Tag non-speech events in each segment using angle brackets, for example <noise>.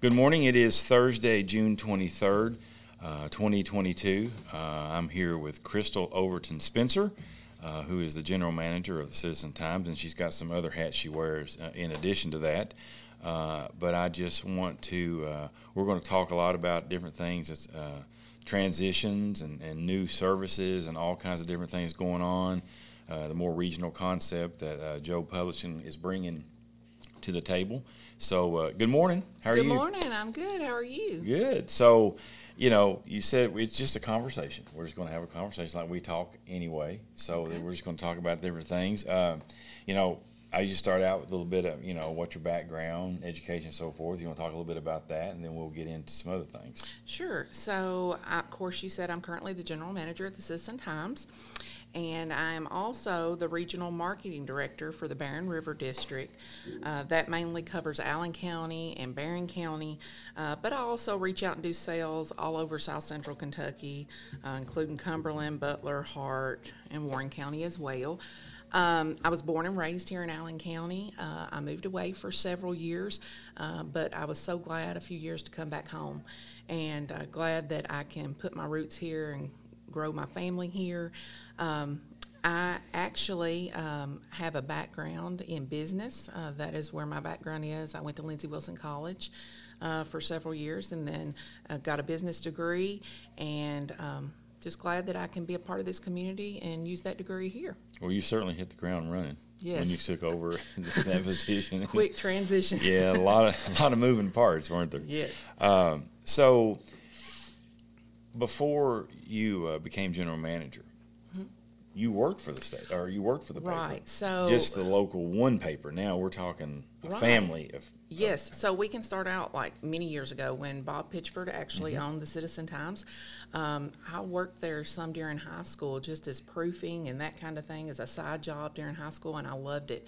Good morning. It is Thursday, June 23rd, uh, 2022. Uh, I'm here with Crystal Overton Spencer, uh, who is the general manager of the Citizen Times, and she's got some other hats she wears uh, in addition to that. Uh, but I just want to, uh, we're going to talk a lot about different things, transitions and, and new services and all kinds of different things going on. The more regional concept that Jobe Publishing is bringing to the table. So, uh, good morning. How are Good you? Good morning. I'm good. How are you? Good. So, you know, you said it's just a conversation. We're just going to have a conversation like we talk anyway. So Okay. we're just going to talk about different things. Uh, you know, I usually start out with a little bit of, you know, what's your background, education, and so forth. You want to talk a little bit about that, and then we'll get into some other things. Sure. So, uh, of course, you said I'm currently the general manager at the Citizen Times, and I am also the regional marketing director for the Barren River District. Uh, that mainly covers Allen County and Barren County, uh, but I also reach out and do sales all over South Central Kentucky, uh, including Cumberland, Butler, Hart, and Warren County as well. Um, I was born and raised here in Allen County. Uh, I moved away for several years, uh, but I was so glad a few years to come back home, and uh, glad that I can put my roots here and grow my family here. Um, I actually um, have a background in business. Uh, that is where my background is. I went to Lindsey Wilson College uh, for several years, and then uh, got a business degree, and um, just glad that I can be a part of this community and use that degree here. Well, you certainly hit the ground running when you took over <laughs> that position. Quick transition. yeah, a lot of a lot of moving parts, weren't there? Yes. Um, so, before you uh, became general manager, you worked for the state, or you worked for the paper. Mm-hmm. Right. So Just the local one paper. Now we're talking a Right. family of. Yes, so we can start out like many years ago when Bob Pitchford actually Mm-hmm. owned the Citizen Times. Um, I worked there some during high school, just as proofing and that kind of thing as a side job during high school, and I loved it.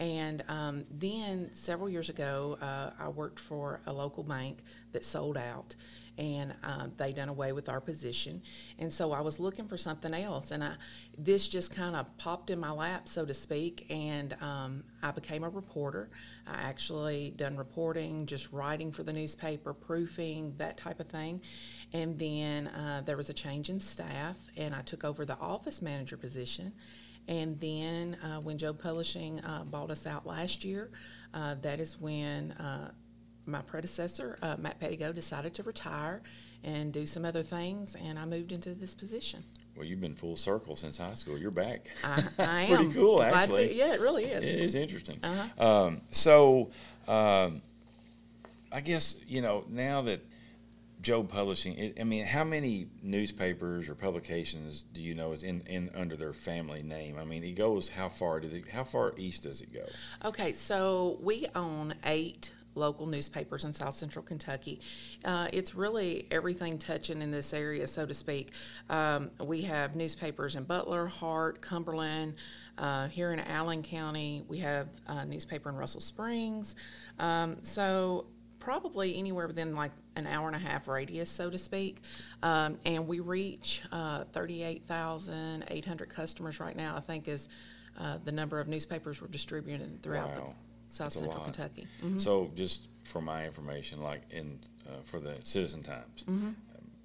And um, then several years ago, uh, I worked for a local bank that sold out. And uh, they done away with our position, and so I was looking for something else, and I this just kind of popped in my lap, so to speak, and um, I became a reporter. I actually done reporting, just writing for the newspaper, proofing, that type of thing. And then uh, there was a change in staff, and I took over the office manager position. And then uh, when Jobe Publishing uh, bought us out last year, uh, that is when uh, my predecessor, uh, Matt Pedigo, decided to retire and do some other things, and I moved into this position. Well, you've been full circle since high school. You're back. I, I <laughs> am. pretty cool, actually. yeah, it really is. It is. is interesting. Uh-huh. Um, so, um, I guess you know now that Jobe Publishing. It, I mean, how many newspapers or publications do you know is in, in under their family name? I mean, it goes how far? Do they, how far east does it go? Okay, so we own eight local newspapers in South Central Kentucky. Uh, it's really everything touching in this area, so to speak. Um, we have newspapers in Butler, Hart, Cumberland. Uh, here in Allen County, we have a newspaper in Russell Springs. Um, so probably anywhere within like an hour and a half radius, so to speak. Um, and we reach uh, 38,800 customers right now, I think is uh, the number of newspapers we're distributing throughout Wow. South Central lot. Kentucky. Mhm. So, just for my information, like in uh, for the Citizen Times, um,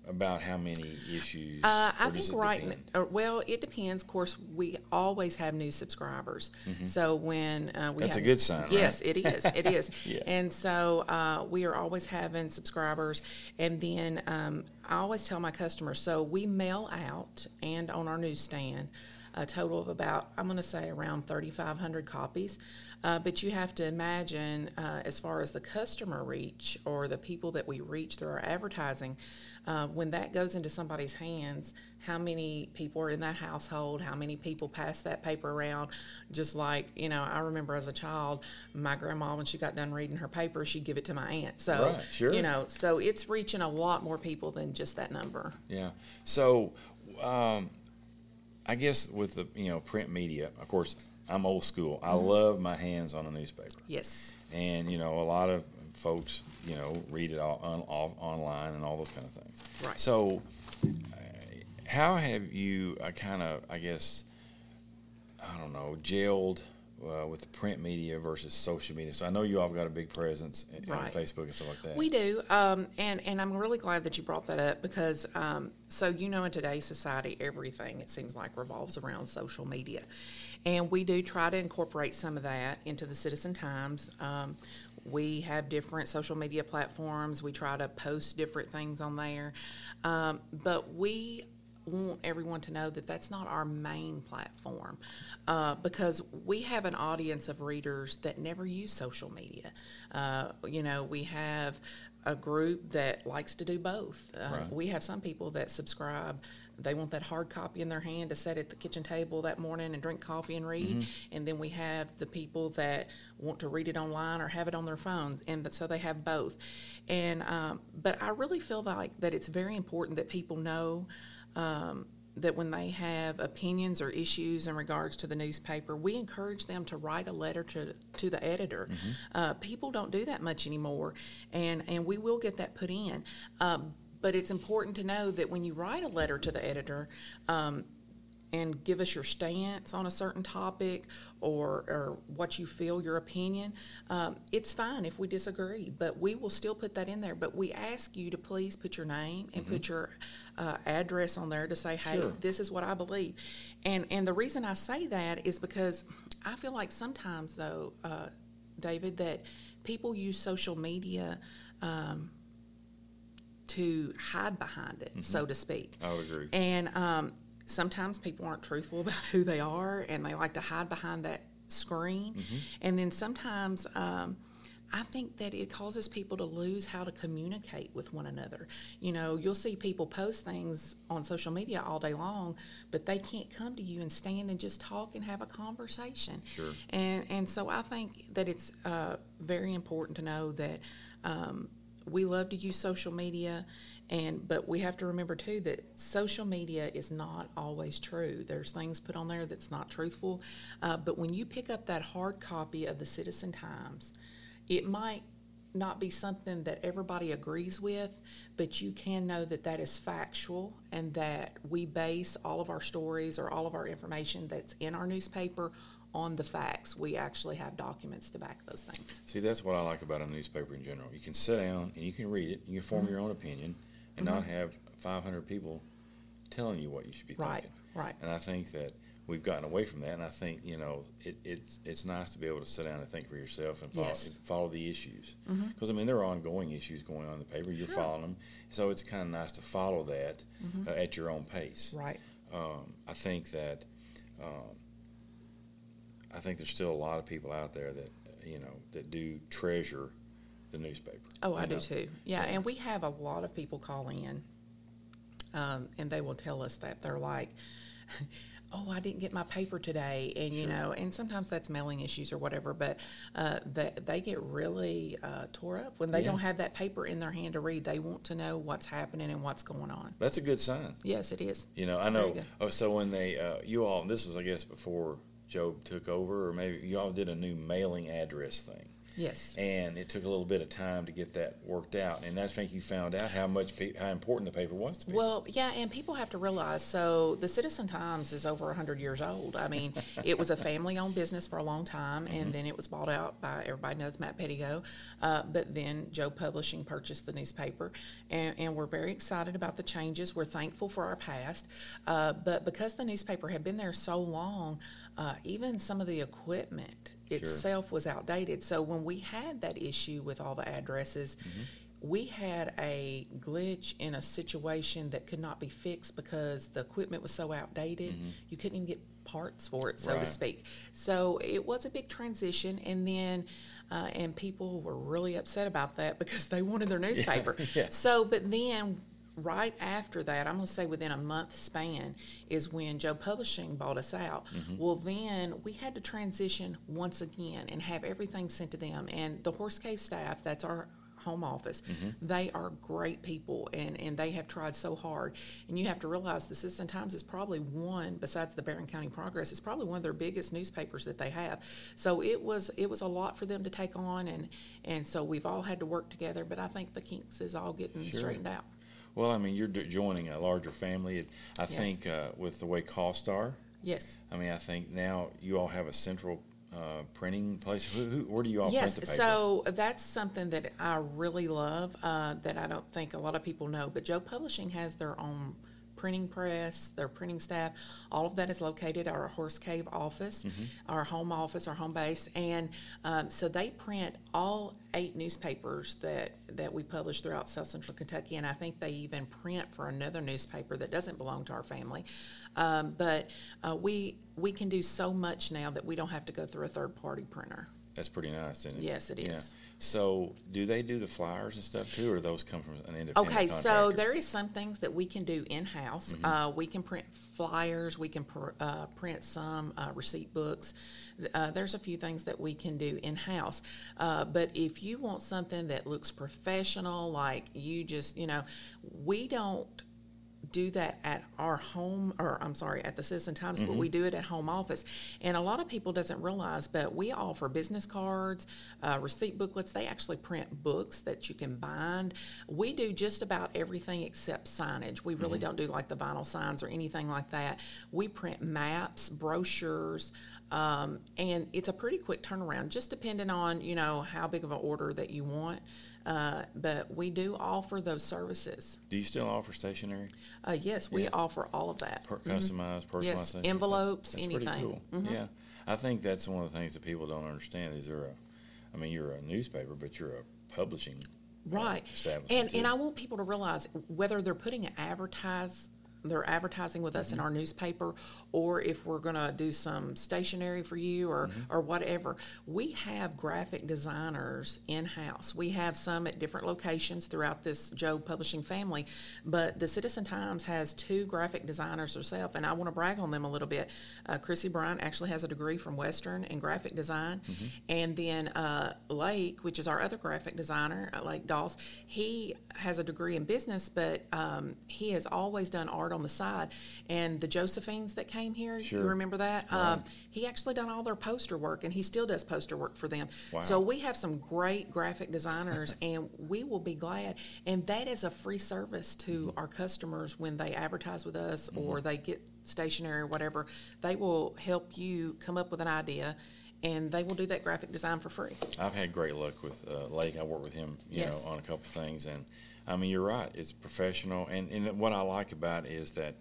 about how many issues? Mm-hmm. Uh, I think right. n- uh, well, it depends. Of course, we always have new subscribers. So when uh, we Mm-hmm. That's a good sign, right? Yes, it is. It <laughs> is. Yeah. And so uh, we are always having subscribers. And then um, I always tell my customers. So we mail out and on our newsstand a total of about I'm going to say around 3,500 copies. Uh, but you have to imagine, uh, as far as the customer reach or the people that we reach through our advertising, uh, when that goes into somebody's hands, how many people are in that household? How many people pass that paper around? Just like, you know, I remember as a child, my grandma, when she got done reading her paper, she'd give it to my aunt. So, Right, sure. you know, so it's reaching a lot more people than just that number. Yeah. So, um, I guess with the you know print media, of course, I'm old school. I Mm-hmm. love my hands on a newspaper, Yes. and you know a lot of folks you know read it all on, off, online and all those kind of things. Right. So, uh, how have you uh, kind of I guess I don't know gelled uh, with the print media versus social media. So I know you all have got a big presence in, on Right. Facebook and stuff like that. We do, um, and and I'm really glad that you brought that up because um, so you know in today's society everything it seems like revolves around social media, and we do try to incorporate some of that into the Citizen Times. Um, we have different social media platforms. We try to post different things on there, um, but we want everyone to know that that's not our main platform uh, because we have an audience of readers that never use social media. Uh, you know, we have a group that likes to do both. Uh, Right. We have some people that subscribe. They want that hard copy in their hand to set at the kitchen table that morning and drink coffee and read. And then we have the people that want to read it online or have it on their phones, and so they have both. And um, but I really feel like that it's very important that people know um, that when they have opinions or issues in regards to the newspaper, we encourage them to write a letter to, to the editor. Uh, people don't do that much anymore, and, and we will get that put in. Um, but it's important to know that when you write a letter to the editor, um, and give us your stance on a certain topic or, or what you feel, your opinion, um, it's fine if we disagree, but we will still put that in there. But we ask you to please put your name and put your uh, address on there to say, hey, Sure. this is what I believe. And, and the reason I say that is because I feel like sometimes, though, uh, David, that people use social media um, to hide behind it, so to speak. I would agree. And um, sometimes people aren't truthful <laughs> about who they are and they like to hide behind that screen. Mm-hmm. And then sometimes um, I think that it causes people to lose how to communicate with one another. You know, you'll see people post things on social media all day long, but they can't come to you and stand and just talk and have a conversation. Sure. And, and so I think that it's uh, very important to know that um, we love to use social media and but we have to remember too that social media is not always true. There's things put on there that's not truthful. Uh, but when you pick up that hard copy of the citizen times it might not be something that everybody agrees with but you can know that that is factual and that we base all of our stories or all of our information that's in our newspaper on the facts. We actually have documents to back those things. See, that's what I like about a newspaper in general. You can sit down and you can read it, you can form Mm-hmm. your own opinion, and not have 500 people telling you what you should be right thinking. right And I think that we've gotten away from that, and I think you know it, it's it's nice to be able to sit down and think for yourself and follow, Yes. follow the issues because I mean there are ongoing issues going on in the paper. You're Sure. following them, so it's kind of nice to follow that uh, at your own pace. right Um, I think that um, I think there's still a lot of people out there that you know that do treasure the newspaper. Oh, I you do too. Yeah, Yeah. and we have a lot of people call in, um, and they will tell us that they're like, <laughs> "Oh, I didn't get my paper today," and you Sure. know, and sometimes that's mailing issues or whatever. But uh, that they get really uh, tore up when they Yeah. don't have that paper in their hand to read. They want to know what's happening and what's going on. That's a good sign. Yes, it is. You know, I know. Oh, so when they, uh, you all, this was, I guess, before Jobe took over, or maybe you all did a new mailing address thing, Yes. and it took a little bit of time to get that worked out. And I think you found out how much, pe- how important the paper was to people. Well, yeah, and people have to realize so the Citizen Times is over 100 years old. I mean, it was a family owned business for a long time, and then it was bought out by everybody knows Matt Pedigo. Uh, but then Jobe Publishing purchased the newspaper, and, and we're very excited about the changes. We're thankful for our past. Uh, but because the newspaper had been there so long, uh, even some of the equipment itself was outdated. So when we had that issue with all the addresses, we had a glitch in a situation that could not be fixed because the equipment was so outdated. You couldn't even get parts for it, so Right. to speak. So it was a big transition, and then. Uh, and people were really upset about that <laughs> because they wanted their <laughs> newspaper. yeah. So, but then right after that, I'm going to say within a month span, is when Jobe Publishing bought us out. Mm-hmm. Well, then we had to transition once again and have everything sent to them. And the Horse Cave staff, that's our home office, mm-hmm. they are great people and, and they have tried so hard. And you have to realize the Citizen Times is probably one, besides the Barren County Progress, it's probably one of their biggest newspapers that they have. So it was it was a lot for them to take on and, and so we've all had to work together, but I think the kinks is all getting Sure. straightened out. Well, I mean, you're joining a larger family. It- I Yes. think uh, with the way costs are, Yes. I mean, I think now you all have a central uh, printing place? Who, who, where do you all Yes, print the paper? so that's something that I really love, uh, that I don't think a lot of people know, but Jobe Publishing has their own printing press, their printing staff. All of that is located at our Horse Cave office, Mm-hmm. our home office, our home base. And, um, so they print all eight newspapers that, that we publish throughout South Central Kentucky. And I think they even print for another newspaper that doesn't belong to our family. Um, but, uh, we, we can do so much now that we don't have to go through a third-party printer. That's pretty nice, isn't it? Yes, it is. Yeah. So, do they do the flyers and stuff too, or those come from an independent Okay, so there is some things that we can do in-house. Mm-hmm. Uh, we can print flyers, we can pr- uh, print some uh, receipt books. Uh, there's a few things that we can do in-house. Uh, but if you want something that looks professional, like you just, you know, we don't do that at our home, or I'm sorry, at the Citizen Times, but Mm-hmm. we do it at home office. And a lot of people doesn't realize, but we offer business cards, uh, receipt booklets. They actually print books that you can bind. We do just about everything except signage. We Mm-hmm. really don't do like the vinyl signs or anything like that. We print maps, brochures, um, and it's a pretty quick turnaround, just depending on, you know, how big of an order that you want. Uh, but we do offer those services. do you still offer stationery, Uh, yes, we Yeah. offer all of that. per- customized, personalized? Mm-hmm. Yes, things? That's- envelopes, that's pretty anything. Mm-hmm. cool. Yeah, I think that's one of the things that people don't understand. Is there a, I mean, you're a newspaper, but you're a publishing Right. establishment And, and. I want people to realize whether they're putting an advertise, they're advertising with Mm-hmm. us in our newspaper, or if we're gonna do some stationery for you or, Mm-hmm. or whatever. We have graphic designers in-house. We have some at different locations throughout this Jobe Publishing family. But the Citizen Times has two graphic designers herself, and I wanna brag on them a little bit. Uh, Chrissy Bryant actually has a degree from Western in graphic design. Mm-hmm. And then, uh, Lake, which is our other graphic designer, Lake Doss, he has a degree in business, but, um, he has always done art on the side. And the Josephines that came here, you remember that? Um, he actually done all their poster work and he still does poster work for them. So we have some great graphic designers <laughs> and we will be glad. And that is a free service to Mm-hmm. our customers when they advertise with us or they get stationery or whatever. They will help you come up with an idea and they will do that graphic design for free. I've had great luck with uh, Lake. I work with him, you Yes. know, on a couple of things, and I mean, you're right. It's professional, and, and what I like about it is that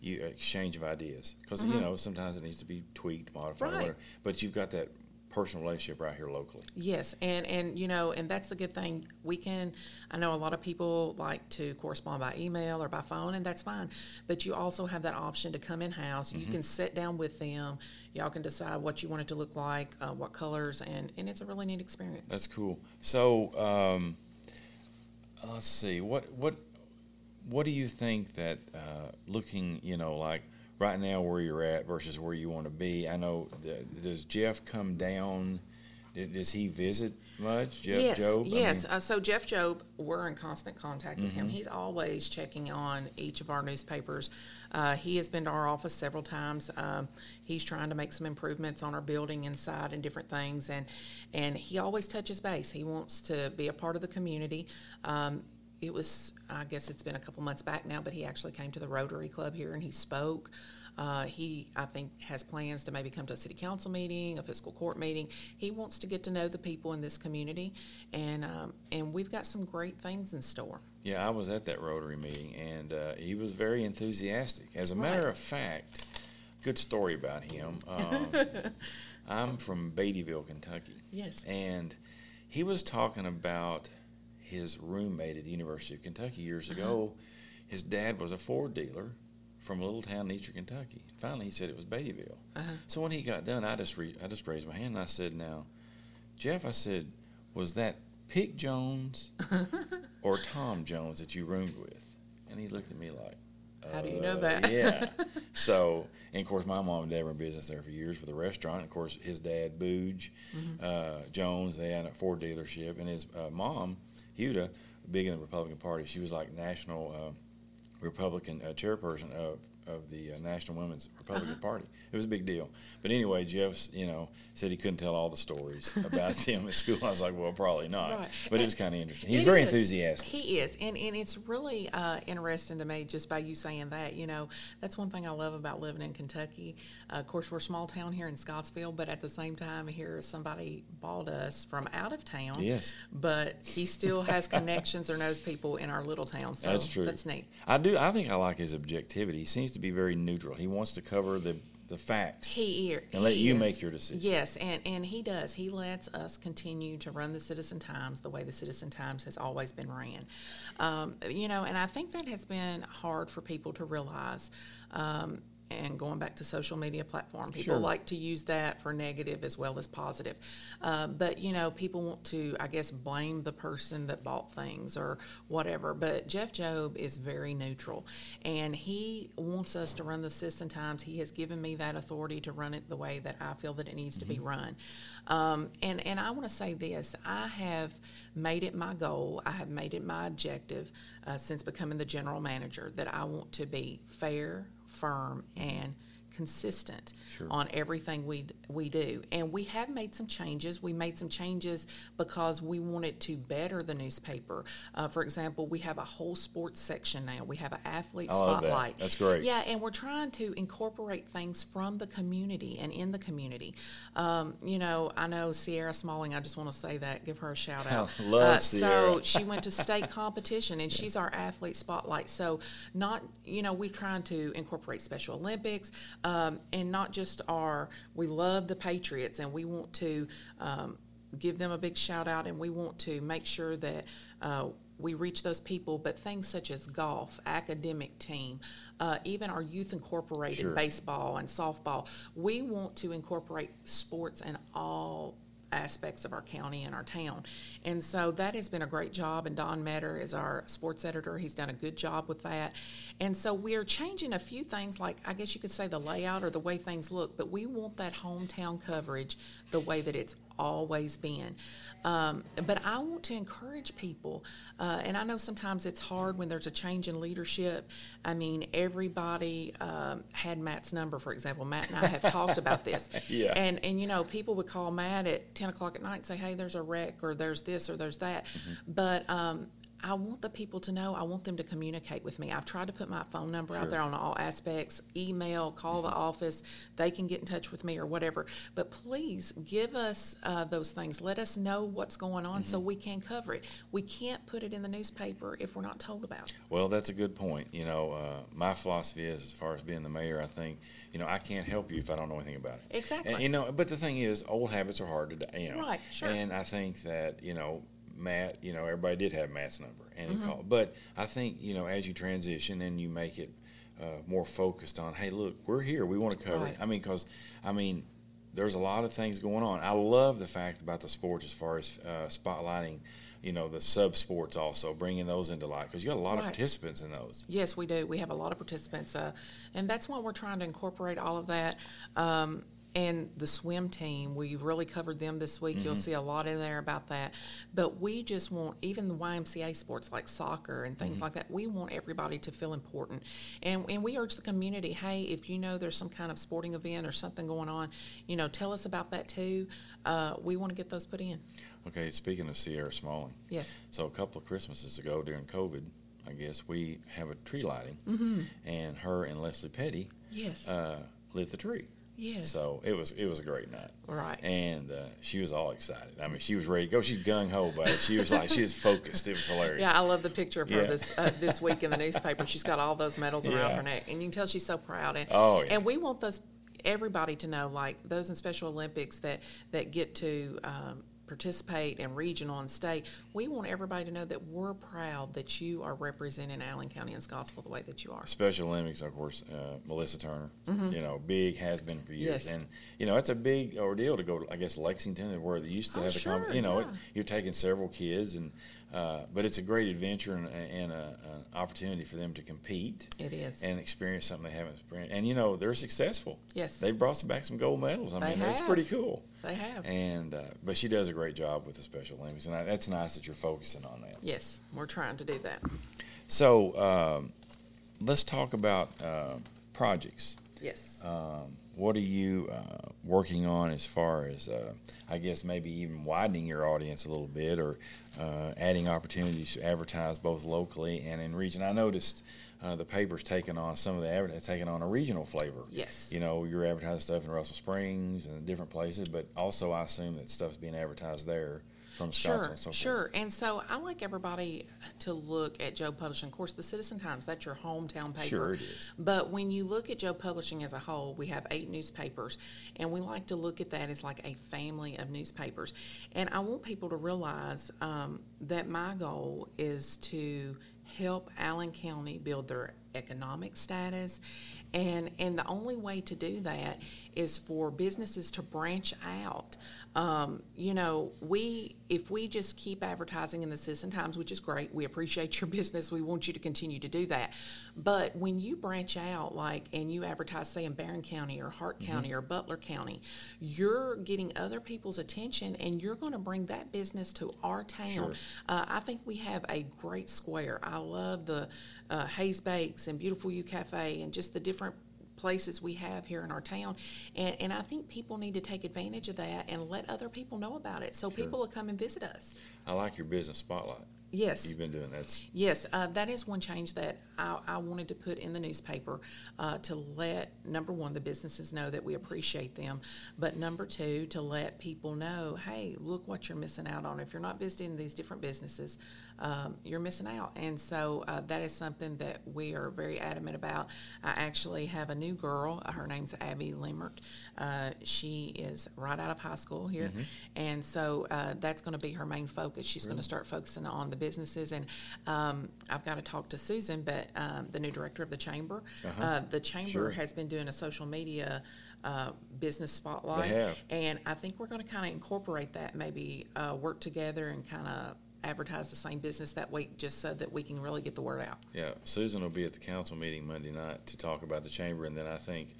you exchange of ideas because you know sometimes it needs to be tweaked, modified, Mm-hmm. Right. whatever. But you've got that personal relationship right here locally. Yes, and, and, you know, and that's the good thing. We can, I know a lot of people like to correspond by email or by phone, and that's fine. But you also have that option to come in-house. You can sit down with them. Y'all can decide what you want it to look like, uh, what colors, and, and it's a really neat experience. That's cool. So um, let's see. What what what do you think that uh, looking, you know, like right now where you're at versus where you want to be? I know. th- Does Jeff come down? Does he visit much? Jeff yes, Jobe? Yes. uh, so Jeff Jobe, we're in constant contact with him. Mm-hmm. He's always checking on each of our newspapers. Uh, he has been to our office several times. Um, he's trying to make some improvements on our building inside and different things, and and he always touches base. He wants to be a part of the community. Um, it was, I guess it's been a couple months back now, but he actually came to the Rotary Club here and he spoke. Uh, he, I think, has plans to maybe come to a city council meeting, a fiscal court meeting. He wants to get to know the people in this community, and um, and we've got some great things in store. yeah, I was at that Rotary meeting, and uh, he was very enthusiastic. As a matter of fact, good story about him. <laughs> Um, I'm from Beattyville, Kentucky. Yes. And he was talking about his roommate at the University of Kentucky years Uh-huh. ago. His dad was a Ford dealer from a little town in eastern Kentucky. Finally, he said it was Beattyville. Uh-huh. So when he got done, I just re- I just raised my hand and I said, "Now, Jeff," I said, "Was that Pick Jones <laughs> or Tom Jones that you roomed with?" And he looked at me like, How do you know "Uh, that?" yeah. <laughs> So, and of course, my mom and dad were in business there for years with a restaurant. Of course, his dad, Booge Mm-hmm. uh, Jones, they had a Ford dealership, and his uh, mom, Huda, big in the Republican Party. She was like national uh, Republican uh, chairperson of of the uh, National Women's Republican Party. It was a big deal. But anyway, Jeff, you know, said he couldn't tell all the stories <laughs> about them at school. I was like, well, probably not. Right. But it was kind of interesting. He's very is. enthusiastic. He is, and and it's really uh, interesting to me just by you saying that. You know, that's one thing I love about living in Kentucky. Uh, of course, we're a small town here in Scottsville, but at the same time, here somebody bought us from out of town. Yes. But he still has <laughs> connections or knows people in our little town. So That's true. That's neat. I do. I think I like his objectivity. He seems to be very neutral. He wants to cover the the facts. He, And let you is. make your decision. Yes, and, and he does. He lets us continue to run the Citizen Times the way the Citizen Times has always been ran. Um, you know, and I think that has been hard for people to realize. Um, and going back to social media platform, people Sure. like to use that for negative as well as positive. Uh, but you know, people want to, I guess, blame the person that bought things or whatever. But Jeff Jobe is very neutral, and he wants us to run the Citizen. Times. He has given me that authority to run it the way that I feel that it needs to be run. Um, and and I want to say this: I have made it my goal. I have made it my objective uh, since becoming the general manager that I want to be fair, firm, and consistent Sure. on everything we we do. And we have made some changes. We made some changes because we wanted to better the newspaper. Uh, for example, we have a whole sports section now. We have an athlete I love that. spotlight. That's great. Yeah, and we're trying to incorporate things from the community and in the community. Um, you know, I know Sierra Smalling. I just want to say that, give her a shout out. <laughs> I love Uh, Sierra. So <laughs> she went to <laughs> state competition, and she's our athlete spotlight. So not, you know, we're trying to incorporate Special Olympics, um, and not just our. We love the Patriots, and we want to. Um, give them a big shout out and we want to make sure that uh, we reach those people but things such as golf academic team uh, even our youth incorporated Sure. baseball and softball we want to incorporate sports in all aspects of our county and our town. And so that has been a great job and don metter is our sports editor. He's done a good job with that. And so we're changing a few things like i guess you could say the layout or the way things look but we want that hometown coverage the way that it's always been um, but I want to encourage people, uh, and I know sometimes it's hard when there's a change in leadership. I mean, everybody um, had Matt's number, for example. Matt and I have talked about this, <laughs> Yeah. and and you know, people would call Matt at ten o'clock at night and say, "Hey, there's a wreck, or there's this, or there's that," but um, I want the people to know. I want them to communicate with me. I've tried to put my phone number Sure. out there on all aspects. Email, call the office. They can get in touch with me or whatever. But please give us uh, those things. Let us know what's going on so we can cover it. We can't put it in the newspaper if we're not told about it. Well, that's a good point. You know, uh, my philosophy is, as far as being the mayor, I think, you know, I can't help you if I don't know anything about it. Exactly. And, you know, but the thing is, old habits are hard to, you know. Right, sure. And I think that, you know, Matt, you know, everybody did have Matt's number, and Mm-hmm. called. But I think, you know, as you transition and you make it uh, more focused on, hey, look, we're here, we want to cover Right. it. I mean, because, I mean, there's a lot of things going on. I love the fact about the sports as far as uh, spotlighting, you know, the sub sports also, bringing those into light because you got a lot of participants in those. Yes, we do. We have a lot of participants, uh, and that's why we're trying to incorporate all of that. Um, and the swim team, we really covered them this week. You'll see a lot in there about that. But we just want, even the YMCA sports like soccer and things like that, we want everybody to feel important. And, and we urge the community hey, if you know there's some kind of sporting event or something going on, you know, tell us about that too. Uh, we want to get those put in. Okay, speaking of Sierra Smalling, Yes. so a couple of Christmases ago during COVID, I guess we have a tree lighting, Mm-hmm. and her and Leslie Petty Yes. uh, lit the tree. Yes. So it was it was a great night. right. And uh, she was all excited. I mean, she was ready to go. She's gung ho about it. She was like, she was focused. It was hilarious. Yeah, I love the picture of her Yeah. this uh, this week in the newspaper. She's got all those medals around her neck, and you can tell she's so proud. And Oh, yeah. and we want those everybody to know, like those in Special Olympics that that get to. Um, participate in regional and state we want everybody to know that we're proud that you are representing allen county and scottsville the way that you are Special Olympics, of course, uh, Melissa Turner. You know, big has been for years, Mm-hmm. Yes. and you know it's a big ordeal to go. to, I guess Lexington, where they used to Oh, have the, sure, com- you know, it, you're taking several kids, and uh, but it's a great adventure and, and a, an opportunity for them to compete it is and experience something they haven't experienced. And you know, they're successful. yes They brought back some gold medals. I They mean, it's have. pretty cool. they have And uh, but she does a great job with the Special Olympics, and I, that's nice that you're focusing on that. yes we're trying to do that So um, let's talk about uh, projects. Yes. Um, what are you uh, working on as far as, uh, I guess, maybe even widening your audience a little bit or uh, adding opportunities to advertise both locally and in region? I noticed uh, the paper's taking on some of the adver- taking on a regional flavor. Yes. You know, you're advertising stuff in Russell Springs and different places, but also I assume that stuff's being advertised there from Scottsville Sure, and so forth. sure. And so I like everybody to look at Jobe Publishing. Of course, the Citizen Times, that's your hometown paper. Sure it is. But when you look at Jobe Publishing as a whole, we have eight newspapers, and we like to look at that as like a family of newspapers. And I want people to realize um, that my goal is to help Allen County build their economic status. And, and the only way to do that is for businesses to branch out. Um, you know, we, if we just keep advertising in the Citizen Times, which is great, we appreciate your <laughs> business, we want you to continue to do that. But when you branch out, like, and you advertise, say, in Barren County or Hart County or Butler County, you're getting other people's attention and you're going to bring that business to our town. Sure. Uh, I think we have a great square. I love the uh, Hayes Bakes and Beautiful You Cafe and just the different places we have here in our town. And, and I think people need to take advantage of that and let other people know about it so people will come and visit us. I like your business spotlight. Yes. You've been doing that. Yes, uh, that is one change that I, I wanted to put in the newspaper uh, to let, number one, the businesses know that we appreciate them, but number two, to let people know, hey, look what you're missing out on. If you're not visiting these different businesses, um, you're missing out. And so uh, that is something that we are very adamant about. I actually have a new girl. Her name's Abby Limert. Uh, she is right out of high school here, and so uh, that's going to be her main focus. She's going to start focusing on the businesses, and um, I've got to talk to Susan, but um, the new director of the chamber. Uh-huh. Uh, the chamber Sure. has been doing a social media. Uh, business spotlight, and I think we're going to kind of incorporate that, maybe uh, work together and kind of advertise the same business that week, just so that we can really get the word out. Yeah, Susan will be at the council meeting Monday night to talk about the chamber, and then I think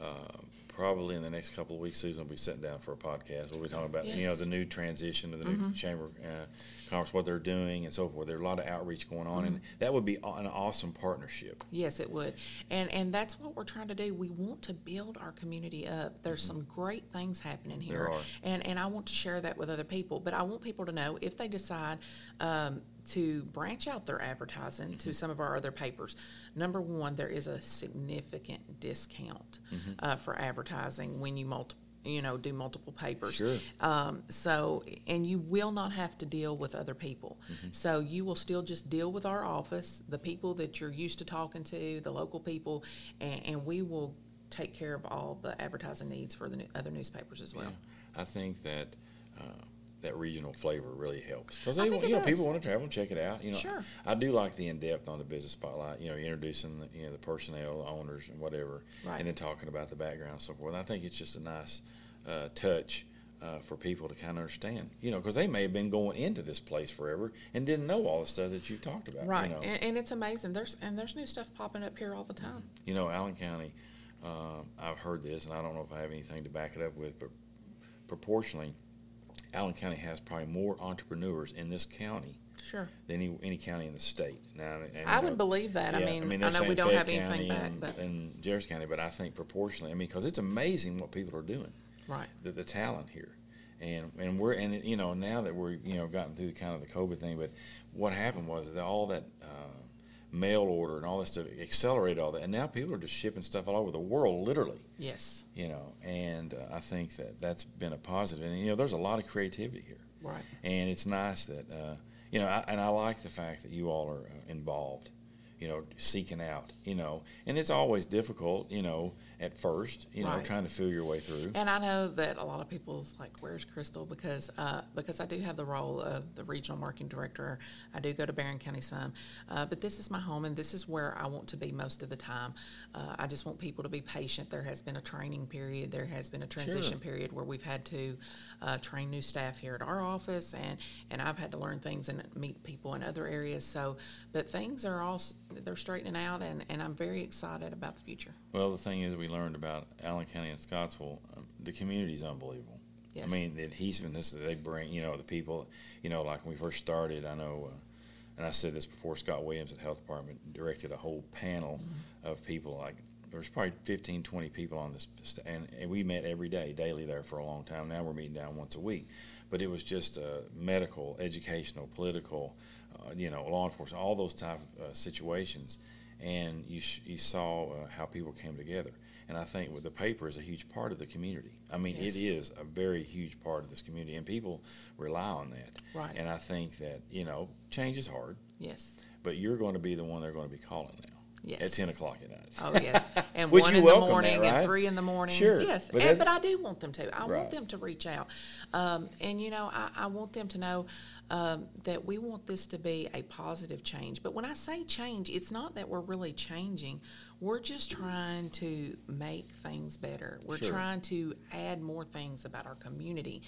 uh, probably in the next couple of weeks, Susan will be sitting down for a podcast. We'll be talking about, you know, the new transition to the new chamber uh, what they're doing and so forth. There's a lot of outreach going on, and that would be an awesome partnership. Yes, it would. And and that's what we're trying to do. We want to build our community up. There's some great things happening here. There are. And and I want to share that with other people. But I want people to know if they decide um, to branch out their advertising to some of our other papers. Number one, there is a significant discount uh, for advertising when you multi you know, do multiple papers. Sure. Um, so, and you will not have to deal with other people. So you will still just deal with our office, the people that you're used to talking to, the local people, and, and we will take care of all the advertising needs for the new- other newspapers as well. Yeah. I think that uh, that regional flavor really helps because they, think want- it you know, does. people want to travel and check it out. You know, Sure. I do like the in depth on the business spotlight. You know, introducing the, you know the personnel, the owners, and whatever, Right. and then talking about the background and so forth. I think it's just a nice uh, touch. Uh, for people to kind of understand, you know, because they may have been going into this place forever and didn't know all the stuff that you've talked about. Right, You know, and, and it's amazing. There's and there's new stuff popping up here all the time. you know, Allen County, uh, I've heard this, and I don't know if I have anything to back it up with, but proportionally, Allen County has probably more entrepreneurs in this county Sure, than any, any county in the state. Now, and, I you would know, believe that. I mean, they're I know we don't Fayette have anything County back, and, but and Jefferson County, but I think proportionally, I mean, because it's amazing what people are doing, right, the, the talent here. And, and we're and you know now that we're you know gotten through the kind of the COVID thing, but what happened was that all that uh, mail order and all this stuff accelerate all that, and now people are just shipping stuff all over the world, literally. yes, You know, and uh, I think that that's been a positive. And you know, there's a lot of creativity here, right, and it's nice that uh, you know, I, and I like the fact that you all are uh, involved. You know, seeking out. You know, and it's always difficult. You know, at first. You know, Right. trying to feel your way through. And I know that a lot of people's like, "Where's Crystal?" Because uh, because I do have the role of the regional marketing director. I do go to Barren County some, uh, but this is my home, and this is where I want to be most of the time. Uh, I just want people to be patient. There has been a training period. There has been a transition period where we've had to uh, train new staff here at our office, and and I've had to learn things and meet people in other areas. So, but things are all they're straightening out, and and I'm very excited about the future. Well, the thing is, we learned about Allen County and Scottsville. Um, the community is unbelievable. Yes. I mean, the adhesiveness that they bring. You know, the people. You know, like when we first started, I know, uh, and I said this before. Scott Williams at the health department directed a whole panel Mm-hmm. of people, like there was probably 15, 20 people on this, and, and we met every day, daily there for a long time. Now we're meeting down once a week. But it was just uh, medical, educational, political, uh, you know, law enforcement, all those type of uh, situations. And you, sh- you saw uh, how people came together. And I think with the paper is a huge part of the community. I mean, Yes. it is a very huge part of this community, and people rely on that. Right. And I think that, you know, change is hard, Yes. but you're going to be the one they're going to be calling now Yes. at 10 o'clock at night. Oh yes, <laughs> and one in the welcome that, morning right? and three in the morning. Sure, Yes, but and, but I do want them to. I Right. want them to reach out, um, and you know, I, I want them to know um, that we want this to be a positive change. But when I say change, it's not that we're really changing. We're just trying to make things better. We're Sure. trying to add more things about our community,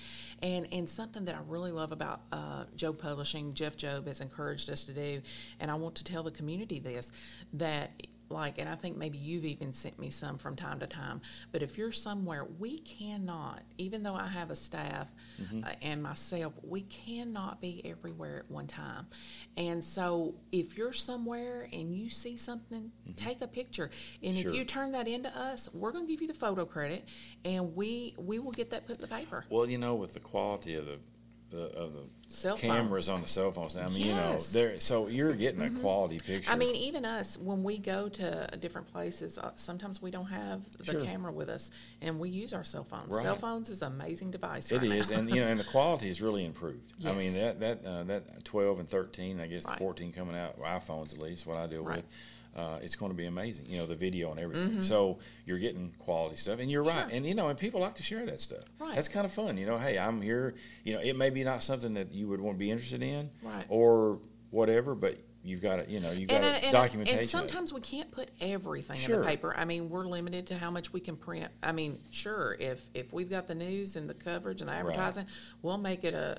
and and something that I really love about uh, Jobe Publishing, Jeff Jobe has encouraged us to do, and I want to tell the community this that like, and I think maybe you've even sent me some from time to time. But if you're somewhere, we cannot, even though I have a staff Mm-hmm. uh, and myself, we cannot be everywhere at one time. And so, if you're somewhere and you see something, take a picture. And Mm-hmm. Sure. if you turn that into us, we're going to give you the photo credit, and we we will get that put in the paper. Well, you know, with the quality of the, the of the cameras on the cell phones, I mean, Yes. Mm-hmm. you know, there. So you're getting a quality picture. I mean, even us, when we go to different places, uh, sometimes we don't have the Sure. camera with us, and we use our cell phones. Cell phones is an amazing device It right is, and you know, and the quality has really improved. I mean, that that uh, that twelve and thirteen, I guess the Right. fourteen coming out, iPhones at least, what I deal Right. with, uh, it's going to be amazing. You know, the video and everything. So you're getting quality stuff, and you're right. Mm-hmm. And you know, and people like to share that stuff. Right. That's kind of fun. You know, hey, I'm here. You know, it may be not something that you would want to be interested in, Right. or whatever, but you've got it. You know, you've got and, and- documentation. and sometimes we can't put everything in the paper. I mean, we're limited to how much we can print. I mean, sure, if if we've got the news and the coverage and the advertising, we'll make it a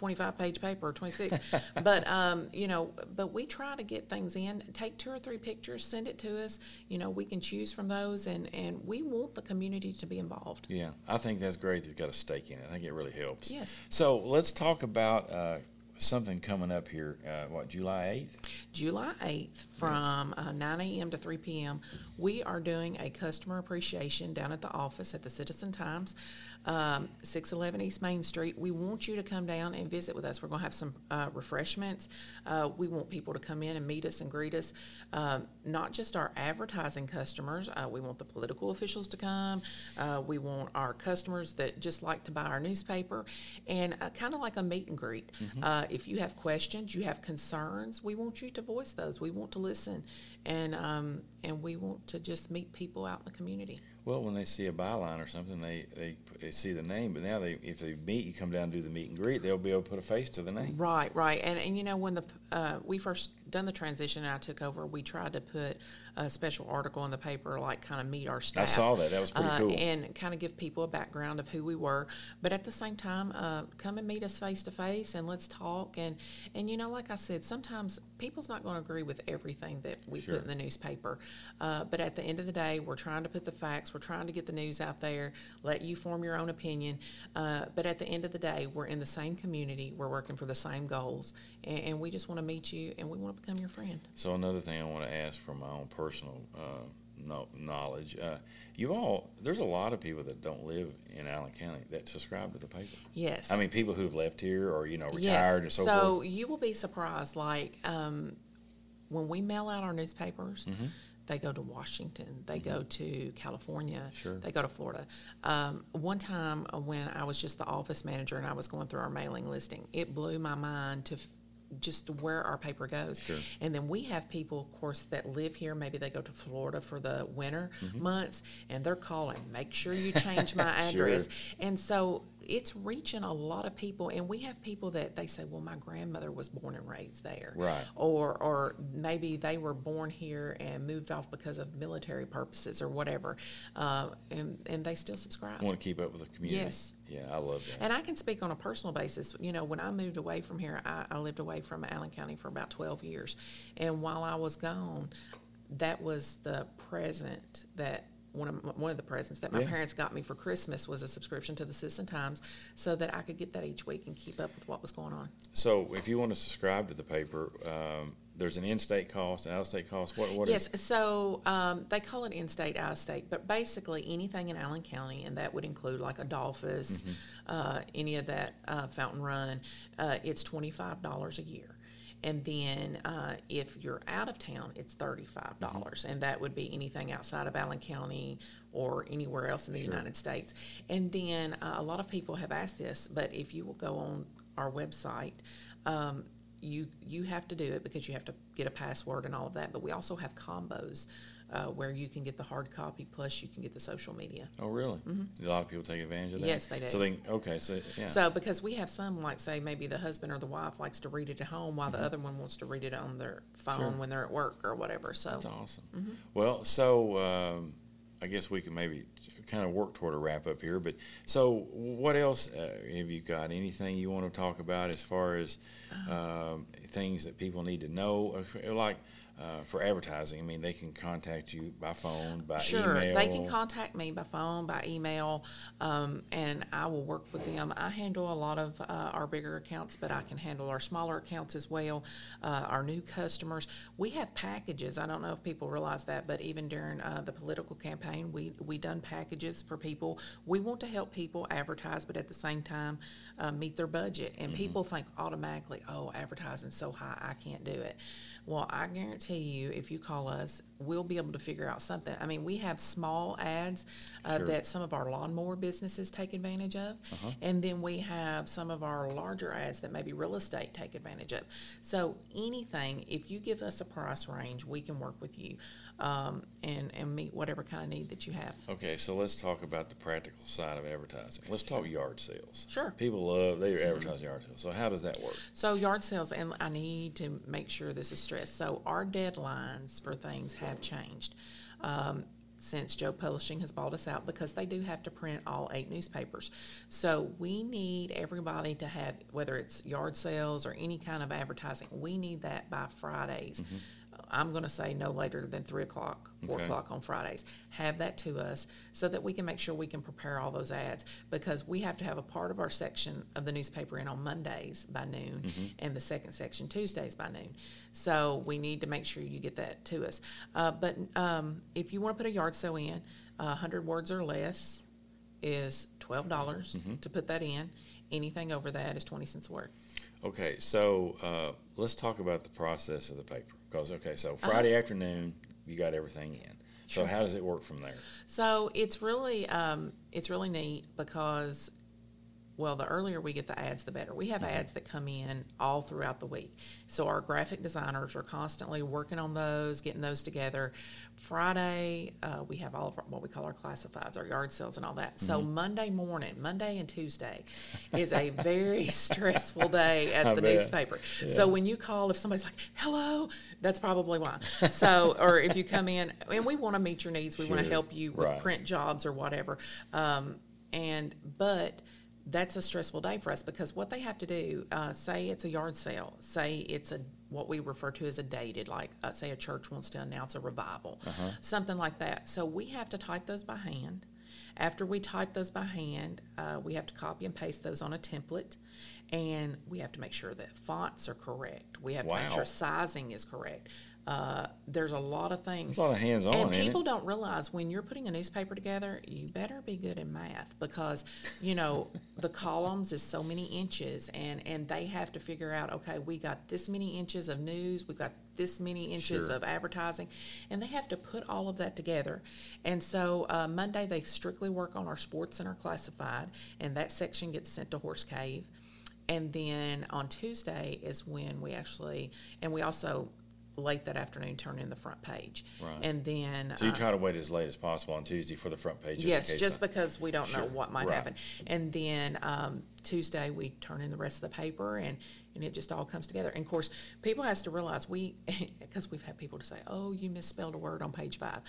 25 page paper or 26 <laughs> but um, you know but we try to get things in take two or three pictures send it to us you know we can choose from those and and we want the community to be involved Yeah, I think that's great. It's got a stake in it. I think it really helps. Yes. So let's talk about uh, something coming up here. Uh, what July eighth? July 8th from uh, 9 a.m. to 3 p.m. We are doing a customer appreciation down at the office at the Citizen Times, um, 611 East Main Street. We want you to come down and visit with us. We're going to have some uh, refreshments. Uh, we want people to come in and meet us and greet us, um, not just our advertising customers. Uh, we want the political officials to come. Uh, we want our customers that just like to buy our newspaper, and uh, kind of like a meet and greet. Uh, if you have questions, you have concerns, we want you to voice those. We want to listen, and um, and we want to just meet people out in the community. Well, when they see a byline or something, they, they they see the name. But now they if they meet, you come down and do the meet and greet. They'll be able to put a face to the name. Right, right, and and you know when the uh, we first done the transition and I took over, we tried to put a special article in the paper, like kind of meet our staff. I saw that. That was pretty uh, cool. and kind of give people a background of who we were. But at the same time, uh, come and meet us face to face and let's talk. And and you know, like I said, sometimes people's not going to agree with everything that we Sure. put in the newspaper. Uh, but at the end of the day, we're trying to put the facts. We're trying to get the news out there. Let you form your own opinion. Uh, but at the end of the day, we're in the same community. We're working for the same goals, and, and we just want to meet you and we want to become your friend. So another thing I want to ask from my own personal uh, no, knowledge, uh, you all there's a lot of people that don't live in Allen County that subscribe to the paper. Yes. I mean, people who've left here or you know retired and so, forth. So you will be surprised. Like um, when we mail out our newspapers, Mm-hmm. they go to Washington, they go to California, Sure. they go to Florida. Um, one time when I was just the office manager and I was going through our mailing listing, it blew my mind to. Just where our paper goes. Sure. And then we have people, of course, that live here. Maybe they go to Florida for the winter Mm-hmm. months and they're calling, make sure you change my <laughs> Sure. address. And so it's reaching a lot of people, and we have people that they say, "Well, my grandmother was born and raised there," Right. Or, or maybe they were born here and moved off because of military purposes or whatever, uh, and and they still subscribe. I want to keep up with the community. Yes. Yeah, I love that. And I can speak on a personal basis. You know, when I moved away from here, I, I lived away from Allen County for about 12 years. And while I was gone, that was the present that one of one of the presents that my Yeah. parents got me for Christmas was a subscription to the Citizen Times, so that I could get that each week and keep up with what was going on. So if you want to subscribe to the paper, um, there's an in-state cost, an out-of-state cost. What what is? Yes, so um, they call it in-state, out-of-state, but basically anything in Allen County, and that would include like Adolphus, Mm-hmm. uh, any of that uh, Fountain Run, uh, it's twenty-five dollars a year. And then uh, if you're out of town, it's thirty-five dollars, Mm-hmm. and that would be anything outside of Allen County or anywhere else in the Sure. United States. And then uh, a lot of people have asked this, but if you will go on our website, um, you you have to do it because you have to get a password and all of that. But we also have combos uh, where you can get the hard copy plus you can get the social media. Oh, really? A lot of people take advantage of that. Mm-hmm. Yes, they do. So they okay. So yeah. So because we have some like say maybe the husband or the wife likes to read it at home while the other one wants to read it on their phone Mm-hmm. Sure. when they're at work or whatever. So That's awesome. Mm-hmm. Well, so um, I guess we can maybe kind of work toward a wrap up here. But so, what else uh, have you got? Anything you want to talk about as far as Uh-huh. um, things that people need to know, like? Uh, for advertising, I mean, they can contact you by phone, by Sure, email. they can contact me by phone, by email, um, and I will work with them. I handle a lot of uh, our bigger accounts, but I can handle our smaller accounts as well. Uh, our new customers, we have packages. I don't know if people realize that, but even during uh, the political campaign, we we done packages for people. We want to help people advertise, but at the same time, uh, meet their budget. And people think automatically, oh, advertising's so high, I can't do it. Well, I guarantee you, if you call us, we'll be able to figure out something. I mean, we have small ads uh, Sure. that some of our lawnmower businesses take advantage of, and then we have some of our larger ads that maybe real estate take advantage of. So anything, if you give us a price range, we can work with you um, and and meet whatever kind of need that you have. Okay, so let's talk about the practical side of advertising. Let's talk yard sales. Sure. People love they advertise yard sales. So how does that work? So yard sales, and I need to make sure this is stressed. So our deadlines for things have changed um, since Jobe Publishing has bought us out because they do have to print all eight newspapers. So we need everybody to have, whether it's yard sales or any kind of advertising, we need that by Fridays. I'm going to say no later than three o'clock, four Okay. o'clock on Fridays. Have that to us so that we can make sure we can prepare all those ads because we have to have a part of our section of the newspaper in on Mondays by noon and the second section Tuesdays by noon. So we need to make sure you get that to us. Uh, but um, if you want to put a yard sale in, a hundred words or less is twelve dollars to put that in. Anything over that is twenty cents a word. Okay, so uh, let's talk about the process of the paper. Because okay, so Uh-huh. Friday afternoon you got everything in. So how does it work from there? So it's really um, it's really neat because well, the earlier we get the ads, the better. We have ads that come in all throughout the week. So our graphic designers are constantly working on those, getting those together. Friday, uh, we have all of our, what we call our classifieds, our yard sales, and all that. So Monday morning, Monday and Tuesday, is a very <laughs> stressful day at I the bet. newspaper. So when you call, if somebody's like, "Hello," that's probably why. So, or if you come in, and we want to meet your needs, we want to help you with Right. print jobs or whatever. Um, and but that's a stressful day for us because what they have to do, uh, say it's a yard sale, say it's a what we refer to as a dated, like uh, say a church wants to announce a revival, something like that. So we have to type those by hand. After we type those by hand, uh, we have to copy and paste those on a template, and we have to make sure that fonts are correct. We have to make sure sizing is correct. Uh, there's a lot of things. There's a lot of hands-on, And ain't it? people don't realize when you're putting a newspaper together, you better be good in math because, you know, the <laughs> columns is so many inches and, and they have to figure out, okay, we got this many inches of news, we've got this many inches Sure. of advertising, and they have to put all of that together. And so uh, Monday, they strictly work on our sports and our classified, and that section gets sent to Horse Cave. And then on Tuesday is when we actually, and we also late that afternoon turn in the front page. Right. And then. So you uh, try to wait as late as possible on Tuesday for the front page. Just Yes, just some- because we don't know what might right. happen. And then um, Tuesday, we turn in the rest of the paper and, and it just all comes together. And of course, people has to realize we, <laughs> because we've had people to say, oh, you misspelled a word on page five,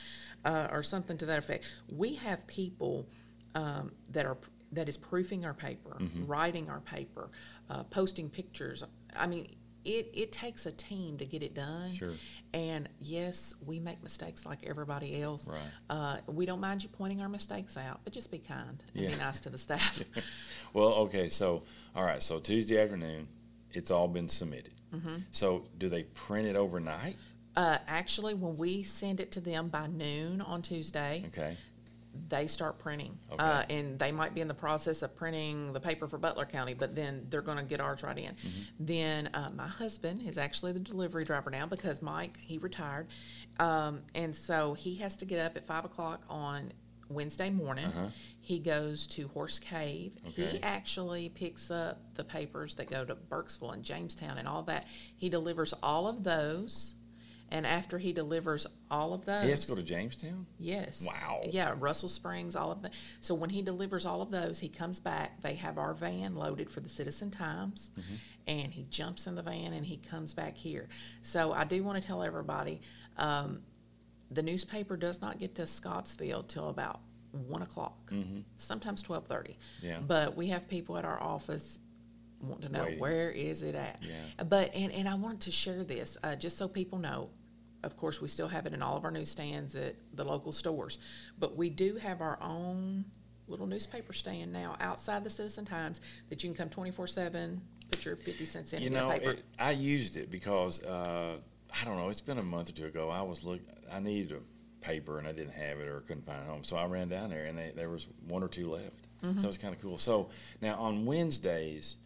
uh, or something to that effect. We have people um, that are, that is proofing our paper, Mm-hmm. writing our paper, uh, posting pictures. I mean, it, it takes a team to get it done. Sure. And yes, we make mistakes like everybody else. Right. Uh, we don't mind you pointing our mistakes out, but just be kind and Yeah. be nice to the <laughs> staff. <laughs> Well, okay, so, all right, so Tuesday afternoon, it's all been submitted. Mm-hmm. So do they print it overnight? uh, actually, when we send it to them by noon on Tuesday, Okay, they start printing. Okay. Uh, and they might be in the process of printing the paper for Butler County, but then they're going to get ours right in. Mm-hmm. Then uh, my husband is actually the delivery driver now because Mike, he retired. Um, and so he has to get up at 5 o'clock on Wednesday morning. Uh-huh. He goes to Horse Cave. Okay. He actually picks up the papers that go to Burkesville and Jamestown and all that. He delivers all of those. And after he delivers all of those, he has to go to Jamestown? Yes. Wow. Yeah, Russell Springs, all of that. So when he delivers all of those, he comes back. They have our van loaded for the Citizen Times, Mm-hmm. and he jumps in the van and he comes back here. So I do want to tell everybody, um, the newspaper does not get to Scottsville till about one o'clock, sometimes twelve thirty. Mm-hmm. Yeah. But we have people at our office want to know Waiting. where is it at. Yeah. But and and I wanted to share this uh, just so people know. Of course, we still have it in all of our newsstands at the local stores, but we do have our own little newspaper stand now outside the Citizen Times that you can come twenty four seven, put your fifty cents in You know, paper. it, I used it because, uh, I don't know, it's been a month or two ago, I was look, I needed a paper and I didn't have it or couldn't find it home, so I ran down there and they, there was one or two left. Mm-hmm. So it was kinda cool. So, now on Wednesdays,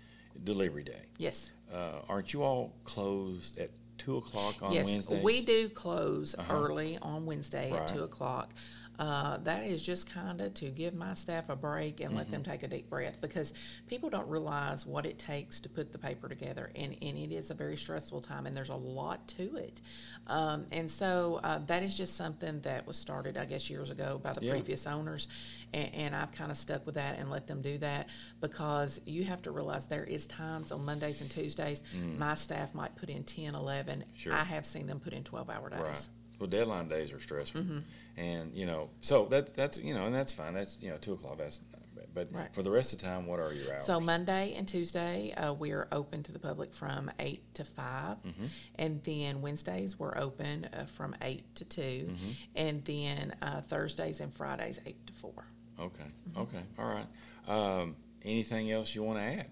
delivery day, yes. uh, aren't you all closed at two o'clock on Wednesday. yes, Wednesdays? we do close Uh-huh. early on Wednesday Right. at two o'clock. Uh, that is just kind of to give my staff a break and let them Mm-hmm. take a deep breath because people don't realize what it takes to put the paper together, and, and it is a very stressful time, and there's a lot to it. Um, and so uh, that is just something that was started, I guess, years ago by the Yeah. previous owners, and, and I've kind of stuck with that and let them do that because you have to realize there is times on Mondays and Tuesdays my staff might put in 10, 11. Mm. Sure. I have seen them put in 12 hour days. Right. Well, deadline days are stressful, Mm-hmm. and you know, so that that's you know, and that's fine. That's you know, two o'clock. That's but Right. for the rest of the time, what are your hours? So Monday and Tuesday, uh, we are open to the public from eight to 5 Mm-hmm. and then Wednesdays we're open uh, from eight to 2 Mm-hmm. and then uh, Thursdays and Fridays eight to four. okay, Mm-hmm. okay, all right. Um, anything else you want to add?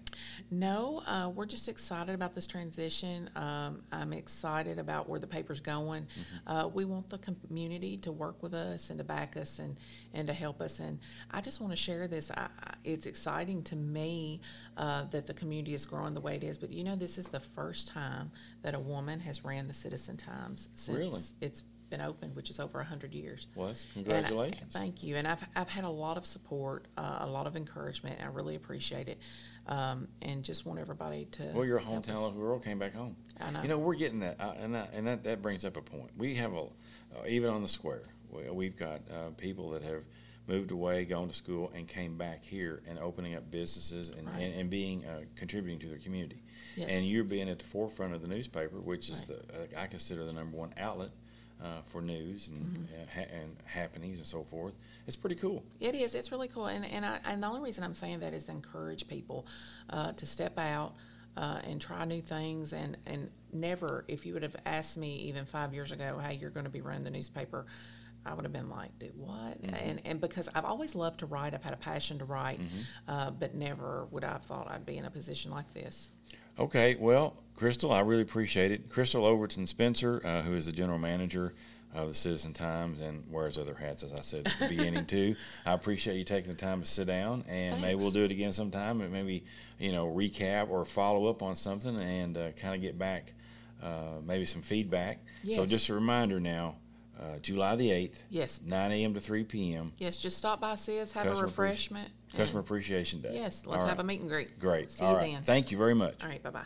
No, uh, we're just excited about this transition. Um, I'm excited about where the paper's going. Mm-hmm. Uh, we want the community to work with us and to back us and, and to help us. And I just want to share this. I, it's exciting to me uh, that the community is growing the way it is. But you know, this is the first time that a woman has ran the Citizen Times since Really? it's been opened, which is over 100 years. Well, that's- And I- congratulations. thank you. And I've, I've had a lot of support, uh, a lot of encouragement. And I really appreciate it. Um, and just want everybody to. Well, your hometown little girl came back home. I know. You know, we're getting that, uh, and that, and that, that brings up a point. We have a, uh, even on the square, we, we've got uh, people that have moved away, gone to school, and came back here and opening up businesses and, Right. and, and being uh, contributing to their community. Yes. And you're being at the forefront of the newspaper, which is Right. the uh, I consider the number one outlet uh, for news and Mm-hmm. uh, ha- and happenings and so forth. It's pretty cool. It is. It's really cool. And and, I, and the only reason I'm saying that is to encourage people uh, to step out uh, and try new things. And and never, if you would have asked me even five years ago, hey, you're going to be running the newspaper. I would have been like, "Do what?" And and because I've always loved to write, I've had a passion to write, uh, but never would I have thought I'd be in a position like this. Okay, well, Crystal, I really appreciate it. Crystal Overton Spencer, uh, who is the general manager of the Citizen Times and wears other hats, as I said at the beginning too. I appreciate you taking the time to sit down, and maybe we'll do it again sometime, and maybe you know recap or follow up on something, and uh, kind of get back uh, maybe some feedback. So just a reminder now, uh, July the eighth, Yes, 9 a.m. to 3 p.m. yes. Just stop by, see us, have a Customer appreci- refreshment. Customer Appreciation Day. Yes, let's right. have a meet and greet. Great. See All you right. then. Thank you very much. All right. Bye bye.